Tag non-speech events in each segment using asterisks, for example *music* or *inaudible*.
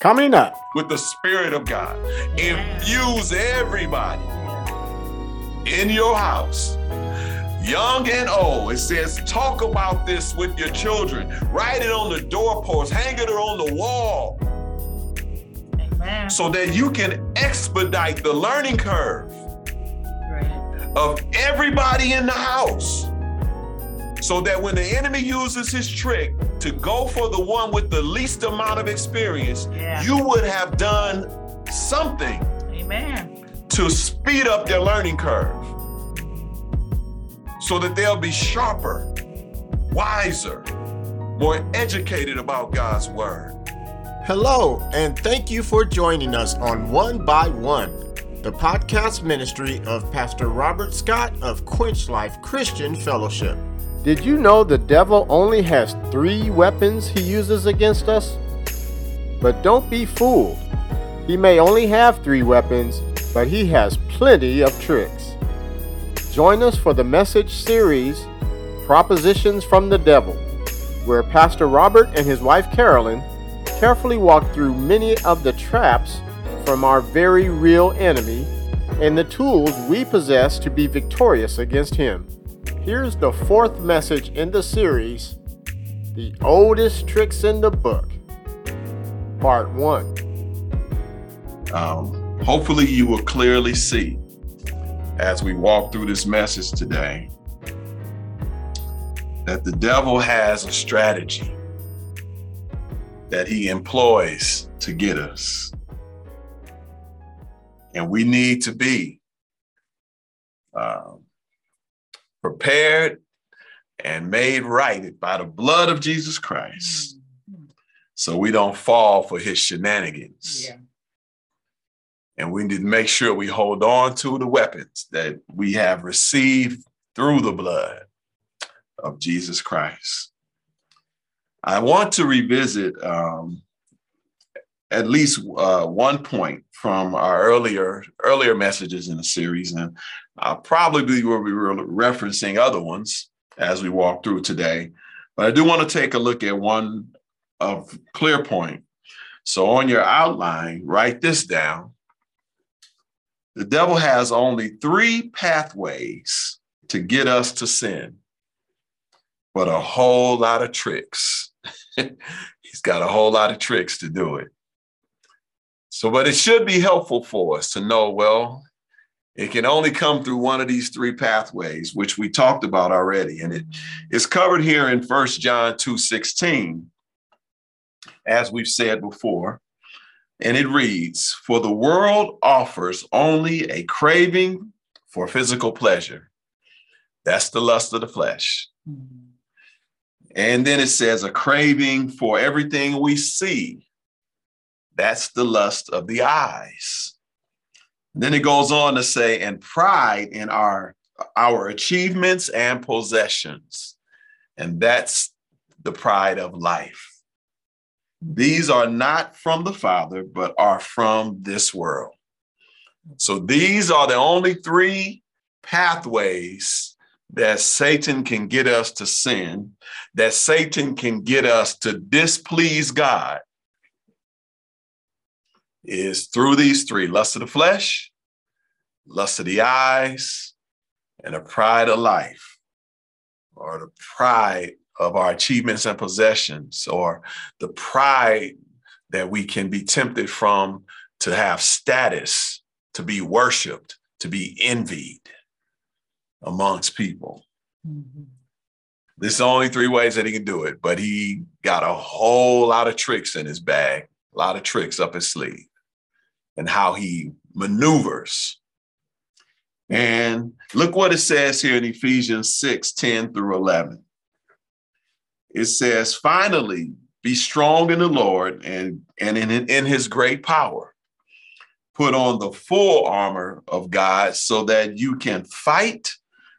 Coming up with the Spirit of God. Infuse everybody in your house, young and old. It says, talk about this with your children. Write it on the doorpost, hang it on the wall. Amen. So that you can expedite the learning curve right. of everybody in the house. So that when the enemy uses his trick to go for the one with the least amount of experience, yeah. you would have done something. Amen. To speed up their learning curve so that they'll be sharper, wiser, more educated about God's word. Hello, and thank you for joining us on One by One, the podcast ministry of Pastor Robert Scott of Quench Life Christian Fellowship. Did you know the devil only has three weapons he uses against us? But don't be fooled. He may only have three weapons, but he has plenty of tricks. Join us for the message series, Propositions from the Devil, where Pastor Robert and his wife Carolyn carefully walk through many of the traps from our very real enemy and the tools we possess to be victorious against him. Here's the fourth message in the series The Oldest Tricks in the Book, Part 1. Um, hopefully, you will clearly see as we walk through this message today that the devil has a strategy that he employs to get us. And we need to be um, prepared and made right by the blood of Jesus Christ. So we don't fall for his shenanigans. Yeah. And we need to make sure we hold on to the weapons that we have received through the blood of Jesus Christ. I want to revisit um, at least uh, one point from our earlier earlier messages in the series, and I'll probably be referencing other ones as we walk through today. But I do want to take a look at one of clear point. So on your outline, write this down. The devil has only three pathways to get us to sin, but a whole lot of tricks. *laughs* He's got a whole lot of tricks to do it. So, but it should be helpful for us to know well, it can only come through one of these three pathways, which we talked about already. And it is covered here in First John 2 16, as we've said before. And it reads For the world offers only a craving for physical pleasure. That's the lust of the flesh. Mm-hmm. And then it says a craving for everything we see that's the lust of the eyes. Then it goes on to say, and pride in our, our achievements and possessions. And that's the pride of life. These are not from the Father, but are from this world. So these are the only three pathways that Satan can get us to sin, that Satan can get us to displease God is through these three lust of the flesh, lust of the eyes, and the pride of life, or the pride of our achievements and possessions, or the pride that we can be tempted from to have status, to be worshiped, to be envied amongst people. Mm-hmm. This is only three ways that he can do it, but he got a whole lot of tricks in his bag, a lot of tricks up his sleeve and how he maneuvers. And look what it says here in Ephesians 6 10 through 11. It says, finally, be strong in the Lord and, and in, in his great power. Put on the full armor of God so that you can fight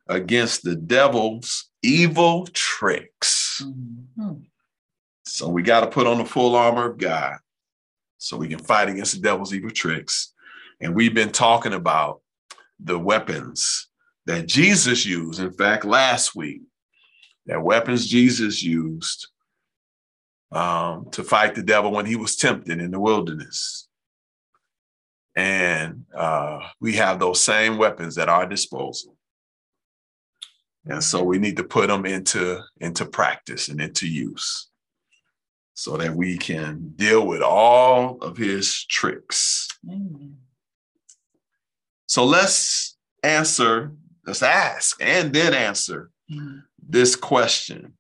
against the devil's evil tricks. Mm-hmm. So we got to put on the full armor of God so we can fight against the devil's evil tricks. And we've been talking about the weapons that Jesus used. In fact, last week, that weapons Jesus used um, to fight the devil when he was tempted in the wilderness. And uh, we have those same weapons at our disposal. And so we need to put them into, into practice and into use so that we can deal with all of his tricks. Amen. So let's answer, let's ask and then answer mm-hmm. this question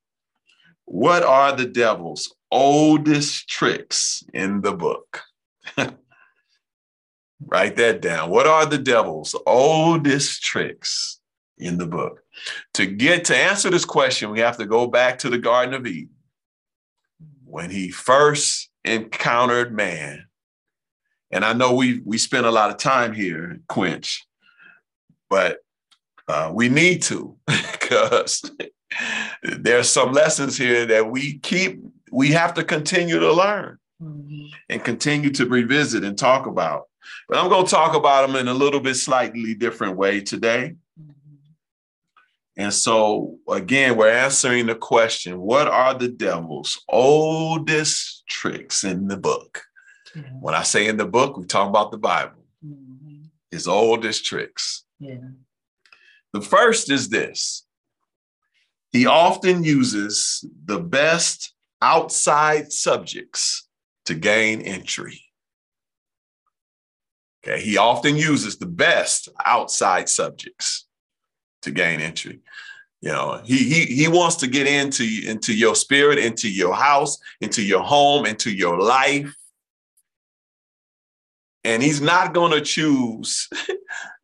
What are the devil's oldest tricks in the book? *laughs* Write that down. What are the devil's oldest tricks in the book? To get to answer this question, we have to go back to the Garden of Eden when he first encountered man. And I know we we spent a lot of time here, Quench, but uh, we need to *laughs* because there's some lessons here that we keep we have to continue to learn mm-hmm. and continue to revisit and talk about. But I'm going to talk about them in a little bit slightly different way today. And so, again, we're answering the question what are the devil's oldest tricks in the book? When I say in the book, we talk about the Bible, mm-hmm. his oldest tricks. Yeah. The first is this he often uses the best outside subjects to gain entry. Okay, he often uses the best outside subjects to gain entry. You know, he he he wants to get into into your spirit, into your house, into your home, into your life. And he's not going to choose. *laughs*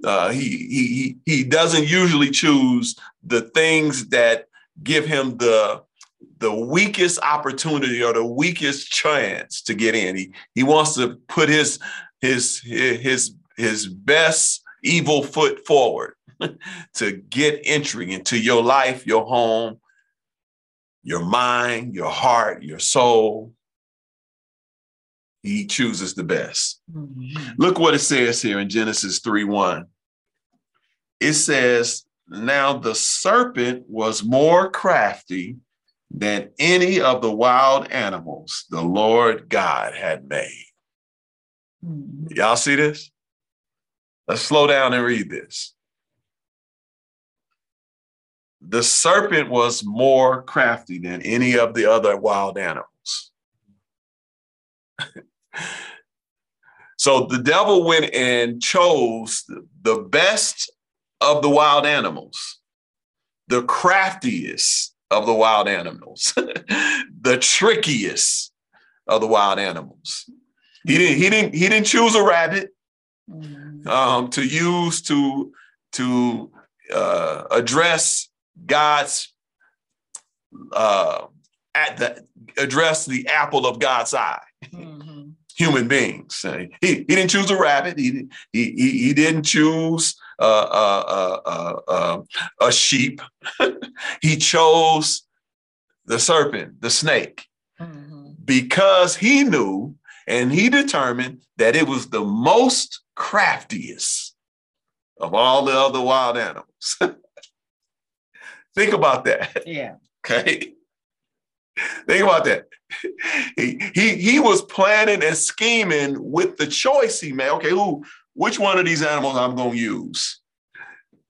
Uh, he he he doesn't usually choose the things that give him the the weakest opportunity or the weakest chance to get in. He he wants to put his his his his best evil foot forward *laughs* to get entry into your life, your home, your mind, your heart, your soul. He chooses the best. Mm-hmm. Look what it says here in Genesis 3 1. It says, Now the serpent was more crafty than any of the wild animals the Lord God had made. Mm-hmm. Y'all see this? Let's slow down and read this the serpent was more crafty than any of the other wild animals. *laughs* so the devil went and chose the best of the wild animals, the craftiest of the wild animals, *laughs* the trickiest of the wild animals. He didn't, he didn't, he didn't choose a rabbit mm. um, to use to, to uh, address God's uh, at the address the apple of God's eye. Mm-hmm. Human beings. He, he didn't choose a rabbit. He he he, didn't choose uh, uh, uh, uh a sheep. *laughs* he chose the serpent, the snake, mm-hmm. because he knew and he determined that it was the most craftiest of all the other wild animals. *laughs* Think about that. Yeah. Okay. Think about that. He, he he was planning and scheming with the choice he made. Okay, who which one of these animals I'm going to use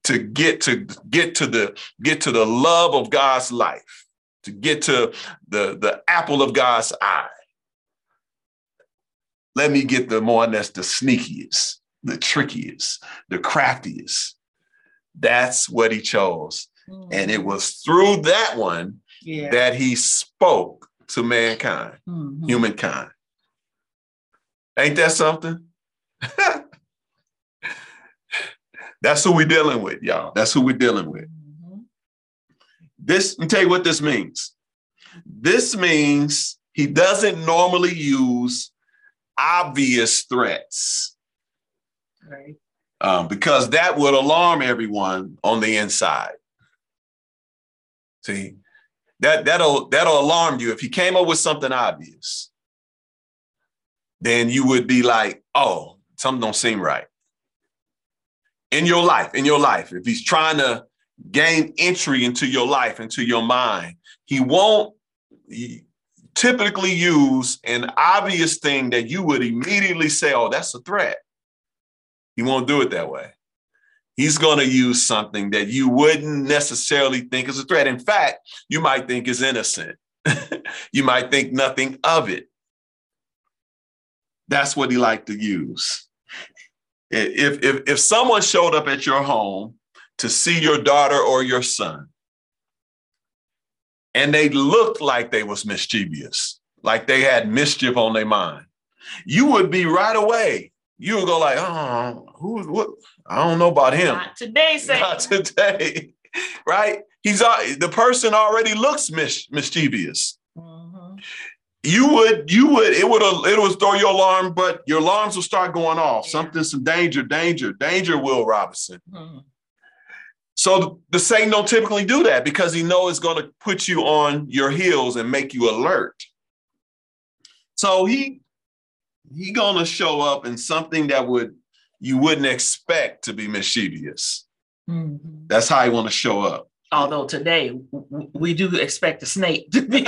to get to get to the get to the love of God's life, to get to the the apple of God's eye. Let me get the one that's the sneakiest, the trickiest, the craftiest. That's what he chose. Mm-hmm. And it was through that one yeah. that he spoke to mankind, mm-hmm. humankind. Ain't that something? *laughs* That's who we're dealing with, y'all. That's who we're dealing with. Mm-hmm. This, let me tell you what this means. This means he doesn't normally use obvious threats. Right. Um, because that would alarm everyone on the inside. See, that that'll that'll alarm you if he came up with something obvious. Then you would be like, "Oh, something don't seem right." In your life, in your life, if he's trying to gain entry into your life, into your mind, he won't he, typically use an obvious thing that you would immediately say, oh, that's a threat. He won't do it that way. He's going to use something that you wouldn't necessarily think is a threat. In fact, you might think is innocent. *laughs* you might think nothing of it. That's what he liked to use. If, if, if someone showed up at your home to see your daughter or your son, and they looked like they was mischievous, like they had mischief on their mind, you would be right away. You would go like, oh, who, what? I don't know about him. Not today, say. *laughs* Not today, right? He's uh, the person already looks mis- mischievous. Mhm. You would, you would, it would, it would throw your alarm, but your alarms will start going off. Yeah. Something, some danger, danger, danger. Will Robinson. Mhm. So the Satan don't typically do that because he knows it's going to put you on your heels and make you alert. So he he going to show up in something that would you wouldn't expect to be mischievous. Mhm. That's how he want to show up. Although today we do expect a snake to be *laughs* today.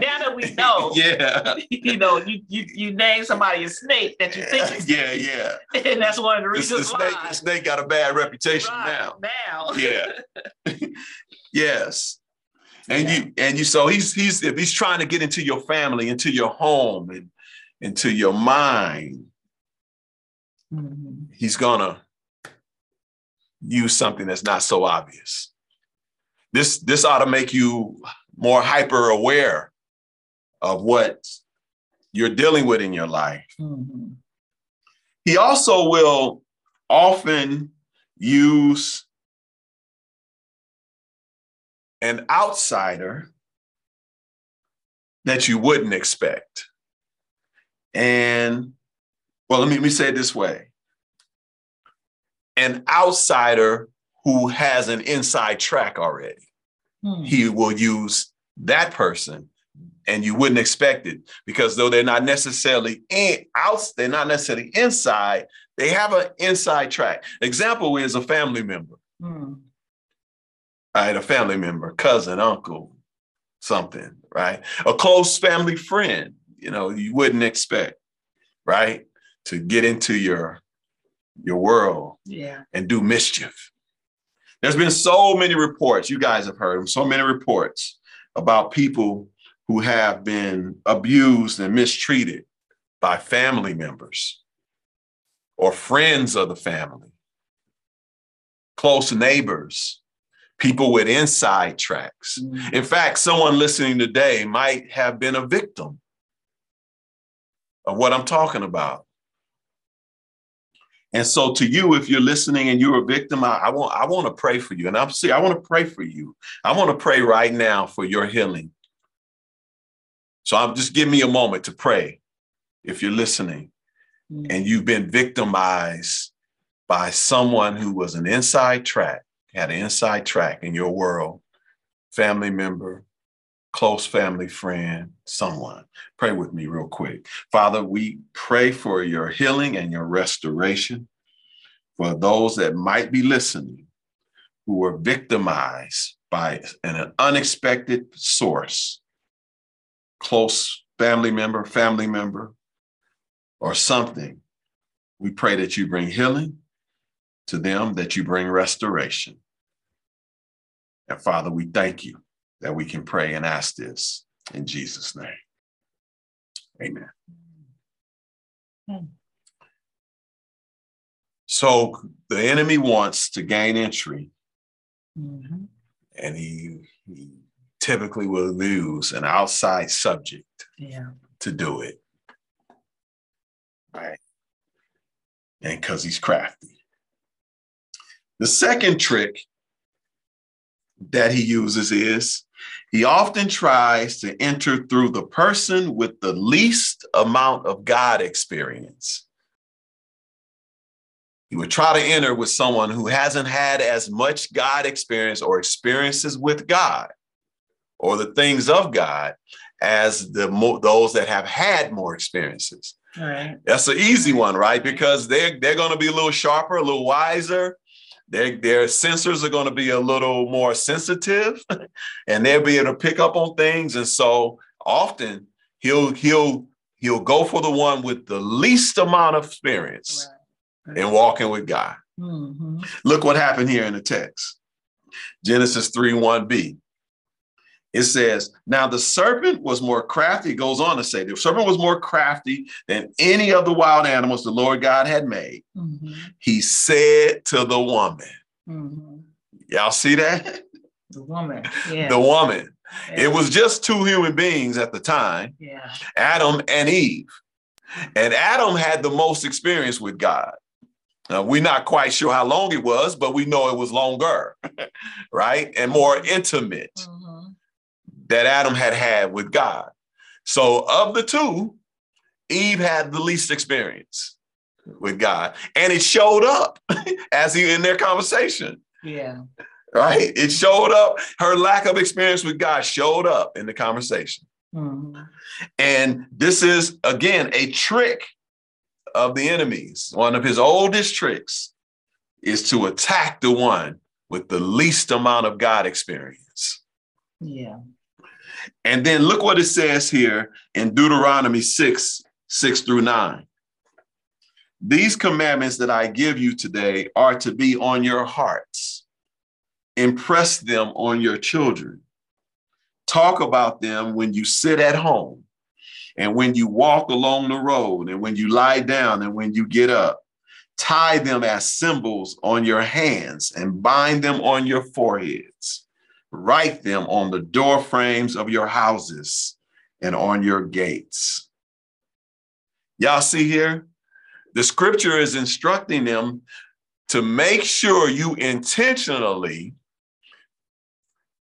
Now that we know, Yeah. *laughs* you know, you you you name somebody a snake that you think, is Yeah, yeah. *laughs* and that's one of the The, the reasons snake, why. the snake got a bad reputation Right, now. now. Yeah. Yes. And you and you so he's he's if he's trying to get into your family, into your home, and into your mind, Mhm. he's gonna use something that's not so obvious. This this ought to make you more hyper aware of what you're dealing with in your life. Mhm. He also will often use an outsider that you wouldn't expect. And well, let me, let me say it this way an outsider who has an inside track already. Mhm. He will use that person and you wouldn't expect it because though they're not necessarily in out, they're not necessarily inside, they have an inside track. Example is a family member. Mhm. Right? A family member, cousin, uncle, something, right? A close family friend, you know, you wouldn't expect, right? To get into your your world Yeah. and do mischief. There's been so many reports, you guys have heard so many reports about people who have been abused and mistreated by family members or friends of the family, close neighbors, people with inside tracks. Mhm. In fact, someone listening today might have been a victim of what I'm talking about. And so to you, if you're listening and you're a victim, I, I want I want to pray for you. And I'm see, I want to pray for you. I want to pray right now for your healing. So I'm just give me a moment to pray if you're listening Mhm. and you've been victimized by someone who was an inside track, had an inside track in your world, family member, close family friend, someone. Pray with me real quick. Father, we pray for your healing and your restoration for those that might be listening who were victimized by an unexpected source, close family member, family member, or something. We pray that you bring healing to them, that you bring restoration. And Father, we thank you that we can pray and ask this in Jesus' name. Amen. So the enemy wants to gain entry, Mhm. and he, he typically will use an outside subject Yeah. to do it. Right. And because he's crafty. The second trick that he uses is he often tries to enter through the person with the least amount of God experience. He would try to enter with someone who hasn't had as much God experience or experiences with God or the things of God as the mo- those that have had more experiences. All right. That's an easy one, right? Because they're they're going to be a little sharper, a little wiser. Their, their sensors are going to be a little more sensitive *laughs* and they'll be able to pick up on things. And so often he'll he'll he'll go for the one with the least amount of experience Right. in walking with God. Mhm. Look what happened here in the text. Genesis 3 1b. It says, Now the serpent was more crafty. It goes on to say, The serpent was more crafty than any of the wild animals the Lord God had made. Mhm. He said to the woman, Mhm. Y'all see that? The woman. Yeah. *laughs* The woman. yeah. It was just two human beings at the time, Yeah. Adam and Eve. And Adam had the most experience with God. Now, we're not quite sure how long it was, but we know it was longer, *laughs* right? And more intimate Mhm. That Adam had had with God. So, of the two, Eve had the least experience with God, and it showed up *laughs* as he in their conversation, Yeah. right? It showed up. Her lack of experience with God showed up in the conversation. Mhm. And this is, again, a trick of the enemies. One of his oldest tricks is to attack the one with the least amount of God experience. Yeah. And then look what it says here in Deuteronomy 6 6 through 9. These commandments that I give you today are to be on your hearts. Impress them on your children. Talk about them when you sit at home and when you walk along the road and when you lie down and when you get up. Tie them as symbols on your hands and bind them on your foreheads. Write them on the door frames of your houses and on your gates. Y'all see here? The scripture is instructing them to make sure you intentionally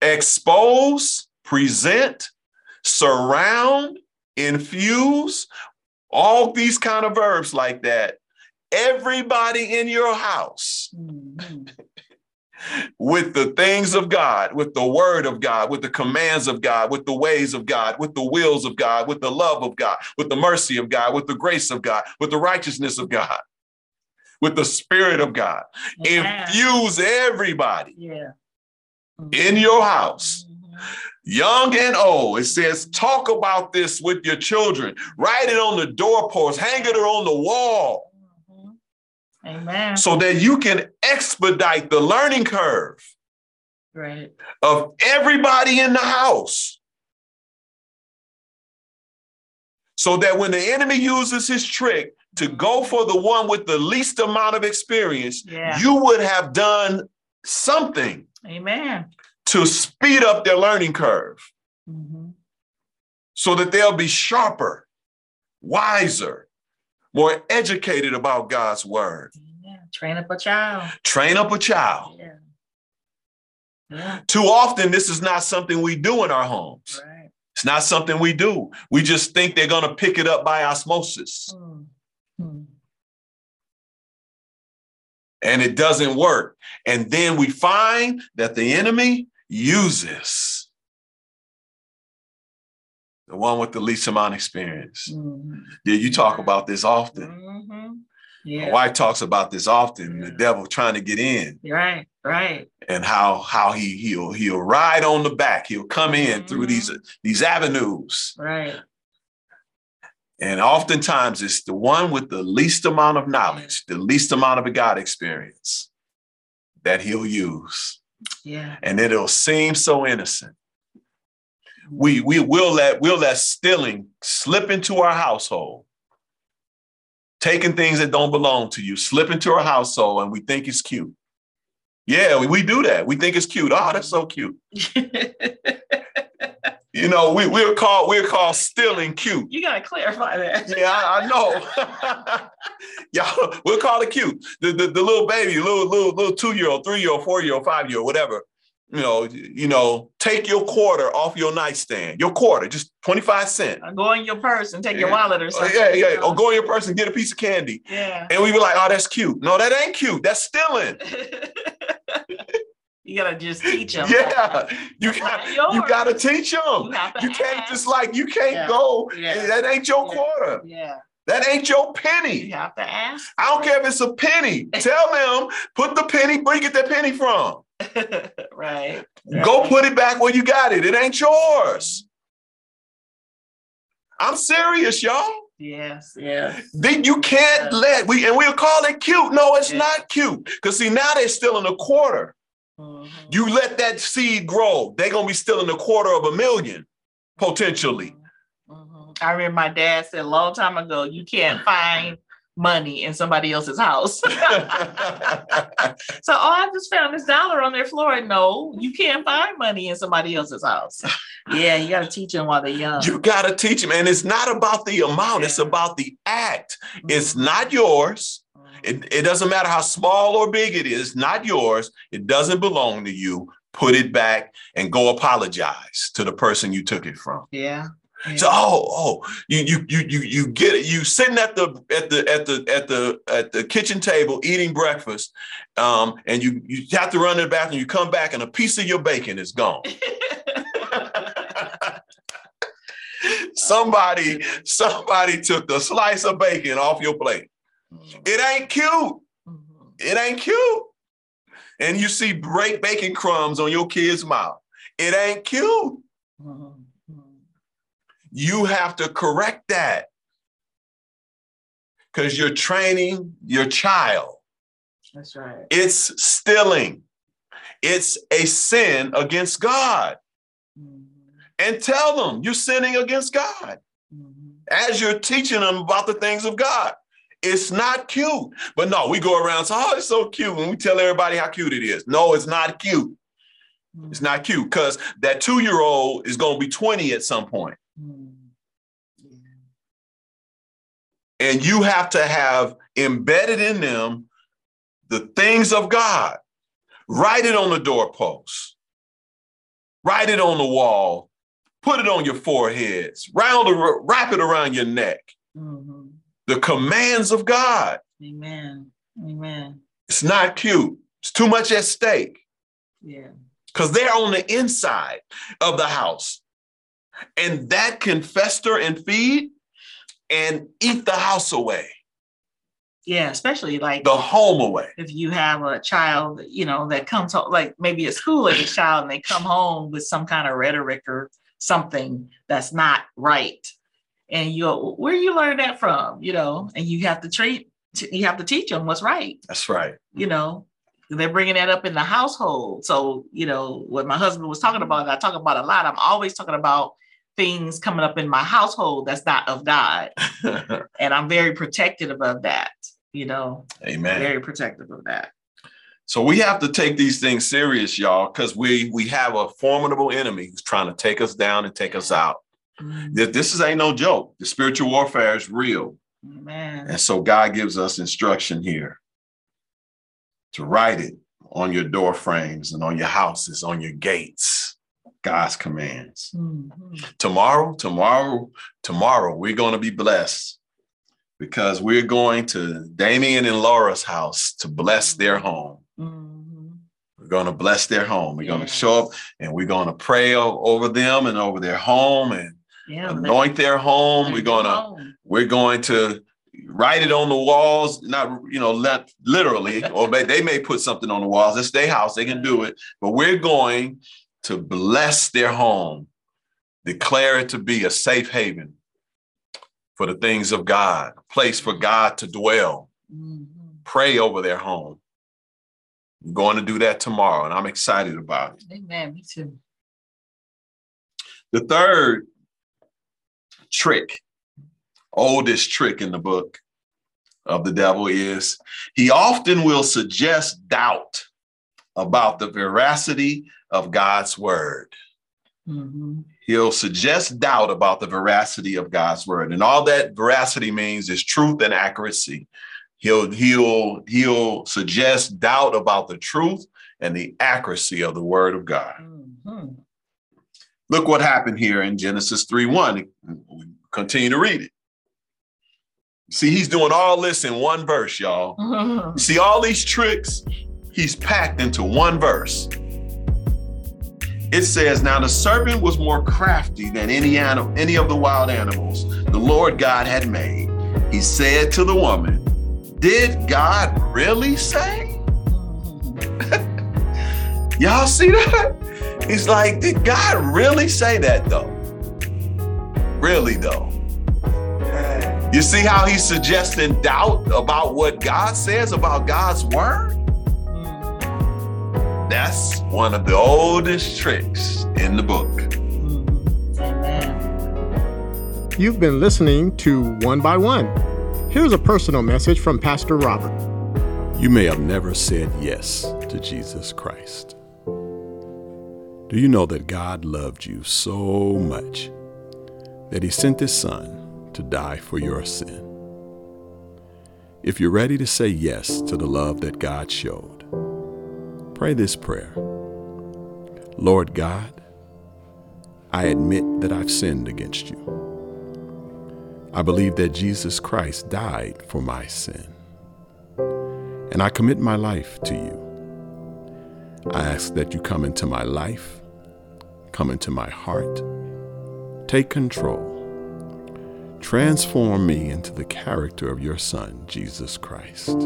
expose, present, surround, infuse, all these kind of verbs like that. Everybody in your house Mhm. With the things of God, with the word of God, with the commands of God, with the ways of God, with the wills of God, with the love of God, with the mercy of God, with the grace of God, with the righteousness of God, with the spirit of God. Yeah. Infuse everybody Yeah. in your house, Mhm. young and old. It says, talk about this with your children, write it on the doorpost, hang it on the wall Mhm. Amen. so that you can expedite the learning curve. Right. of everybody in the house. So that when the enemy uses his trick to go for the one with the least amount of experience, Yeah. you would have done something Amen. to speed up their learning curve Mhm. so that they'll be sharper, wiser, more educated about God's word. Yeah. Train up a child. Train up a child. Yeah. Yeah. Too often, this is not something we do in our homes. Right. It's not something we do. We just think they're going to pick it up by osmosis, Mm. Mm. and it doesn't work. And then we find that the enemy uses the one with the least amount of experience. Mhm. Yeah, you talk about this often. Mhm. My Yeah. wife talks about this often. The devil trying to get in, Right. Right. and how how he he'll he'll ride on the back. He'll come in through these these avenues, Right. and oftentimes it's the one with the least amount of knowledge, the least amount of a God experience that he'll use, Yeah. and it'll seem so innocent. We we will let we'll let stealing slip into our household. Taking things that don't belong to you, slip into our household, and we think it's cute. Yeah, we, we do that. We think it's cute. Oh, that's so cute. *laughs* You know, we, we're called we're called stealing cute. you gotta clarify that. *laughs* Yeah, I, I know. *laughs* Y'all, we'll call it cute. The, the, the little baby, little little little two year old, three year old, four year old, five year old, whatever. You know, you know, take your quarter off your nightstand. Your quarter, just twenty five cent. Go in your purse and take your wallet or Oh, something. yeah, yeah. Or go in your purse and get a piece of candy. Yeah. And we be like, oh, that's cute. No, that ain't cute. That's stealing. *laughs* you gotta just teach them. Yeah, you got you gotta teach them. You You can't just like you can't Yeah. go. Yeah. That ain't your Yeah. quarter. Yeah. That ain't your penny. You have to ask. I don't care if it's a penny. Tell them, put the penny, where you get that penny from? *laughs* right. Go put it back where you got it. It ain't yours. I'm serious, y'all. Yes, yes. Then you can't Yeah. let we and we'll call it cute. No, it's Yeah. not cute. Because see, now they're still in a quarter. Mhm. You let that seed grow, they're gonna be still in a quarter of a million, potentially. Mhm. I remember my dad said a long time ago, you can't find money in somebody else's house. *laughs* *laughs* so, oh, I just found this dollar on their floor. No, you can't find money in somebody else's house. Yeah, you got to teach them while they're young. you gotta teach them. And it's not about the amount, it's about the act. It's Mhm. not yours. Mhm. It, it doesn't matter how small or big it is, not yours. It doesn't belong to you. Put it back and go apologize to the person you took it from. Yeah. Yeah. So, oh, oh, you you you you you get it. You sitting at the at the at the at the at the kitchen table eating breakfast, um, and you you have to run to the bathroom. You come back and a piece of your bacon is gone. *laughs* somebody somebody took the slice of bacon off your plate. It ain't cute. Mhm. It ain't cute. And you see break bacon crumbs on your kid's mouth. It ain't cute. You have to correct that because you're training your child. That's right. It's stealing, it's a sin against God. Mhm. And tell them you're sinning against God Mhm. as you're teaching them about the things of God. It's not cute. But no, we go around, so, oh, it's so cute. And we tell everybody how cute it is. No, it's not cute. It's not cute because that two year old is going to be 20 at some point. Yeah. And you have to have embedded in them the things of God. Write it on the doorpost, write it on the wall, put it on your foreheads, round, wrap it around your neck. Mhm. The commands of God. Amen. Amen. It's not cute. It's too much at stake Yeah. because they're on the inside of the house. And that can fester and feed and eat the house away, Yeah. Especially like the home away. if you have a child, you know, that comes home, like maybe a school age child, and they come home with some kind of rhetoric or something that's not right. And you, go, where you learn that from, you know, and you have to treat, you have to teach them what's right, That's right. you know. They're bringing that up in the household. So, you know, what my husband was talking about, and I talk about a lot, I'm always talking about things coming up in my household that's not of God. *laughs* And I'm very protective of that, you know, Amen. very protective of that. So we have to take these things serious, y'all, because we we have a formidable enemy who's trying to take us down and take us out. Mm, This, this is ain't no joke. The spiritual warfare is real. Man. And so God gives us instruction here to write it on your door frames and on your houses, on your gates. God's commands. Mhm. Tomorrow, tomorrow, tomorrow, we're going to be blessed because we're going to Damien and Laura's house to bless their home. Mhm. We're going to bless their home. We're going to show up and we're going to pray over them and over their home and Yeah. anoint their home. We're going to we're going to write it on the walls, not you know, let literally, or they, they may put something on the walls. It's their house, they can do it, but we're going to bless their home, declare it to be a safe haven for the things of God, a place for God to dwell. Mhm. Pray over their home. I'm going to do that tomorrow, and I'm excited about it. Amen. Me too. The third trick, oldest trick in the book of the devil is he often will suggest doubt about the veracity of God's word. Mhm. He'll suggest doubt about the veracity of God's word. And all that veracity means is truth and accuracy. He'll he'll he'll suggest doubt about the truth and the accuracy of the word of God. Mhm. Look what happened here in Genesis 3 1. Continue to read it. See, he's doing all this in one verse, y'all. Mhm. *laughs* See, all these tricks, he's packed into one verse. It says, Now the serpent was more crafty than any animal, any of the wild animals the Lord God had made. he said to the woman, Did God really say? *laughs* Y'all see that? He's like, Did God really say that though? Really though? You see how he's suggesting doubt about what God says about God's word? That's one of the oldest tricks in the book. Amen. You've been listening to One by One. Here's a personal message from Pastor Robert. You may have never said yes to Jesus Christ. Do you know that God loved you so much that He sent His Son to die for your sin? If you're ready to say yes to the love that God showed, pray this prayer Lord God, I admit that I've sinned against you. I believe that Jesus Christ died for my sin. And I commit my life to you. I ask that you come into my life, come into my heart, take control, transform me into the character of your Son, Jesus Christ.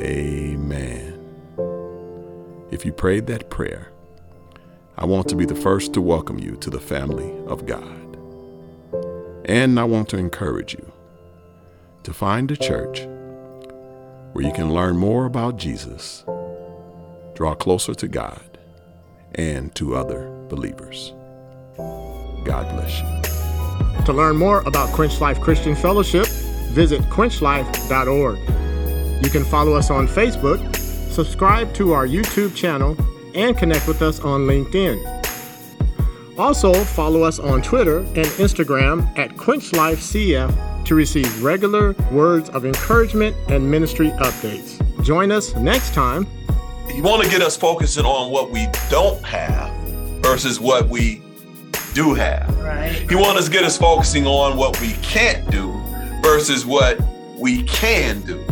Amen. If you prayed that prayer, I want to be the first to welcome you to the family of God. And I want to encourage you to find a church where you can learn more about Jesus, draw closer to God, and to other believers. God bless you. To learn more about Quench Life Christian Fellowship, visit quenchlife.org. You can follow us on Facebook, subscribe to our YouTube channel, and connect with us on LinkedIn. Also, follow us on Twitter and Instagram at QuenchLifeCF to receive regular words of encouragement and ministry updates. Join us next time. You want to get us focusing on what we don't have versus what we do have. Right. He wants us to get us focusing on what we can't do versus what we can do.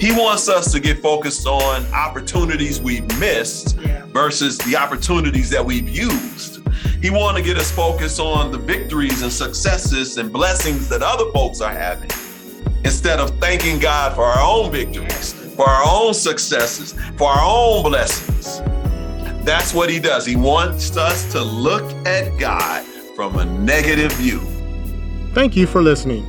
He wants us to get focused on opportunities we've missed Yeah. versus the opportunities that we've used. He wants to get us focused on the victories and successes and blessings that other folks are having instead of thanking God for our own victories, for our own successes, for our own blessings. That's what he does. He wants us to look at God from a negative view. Thank you for listening.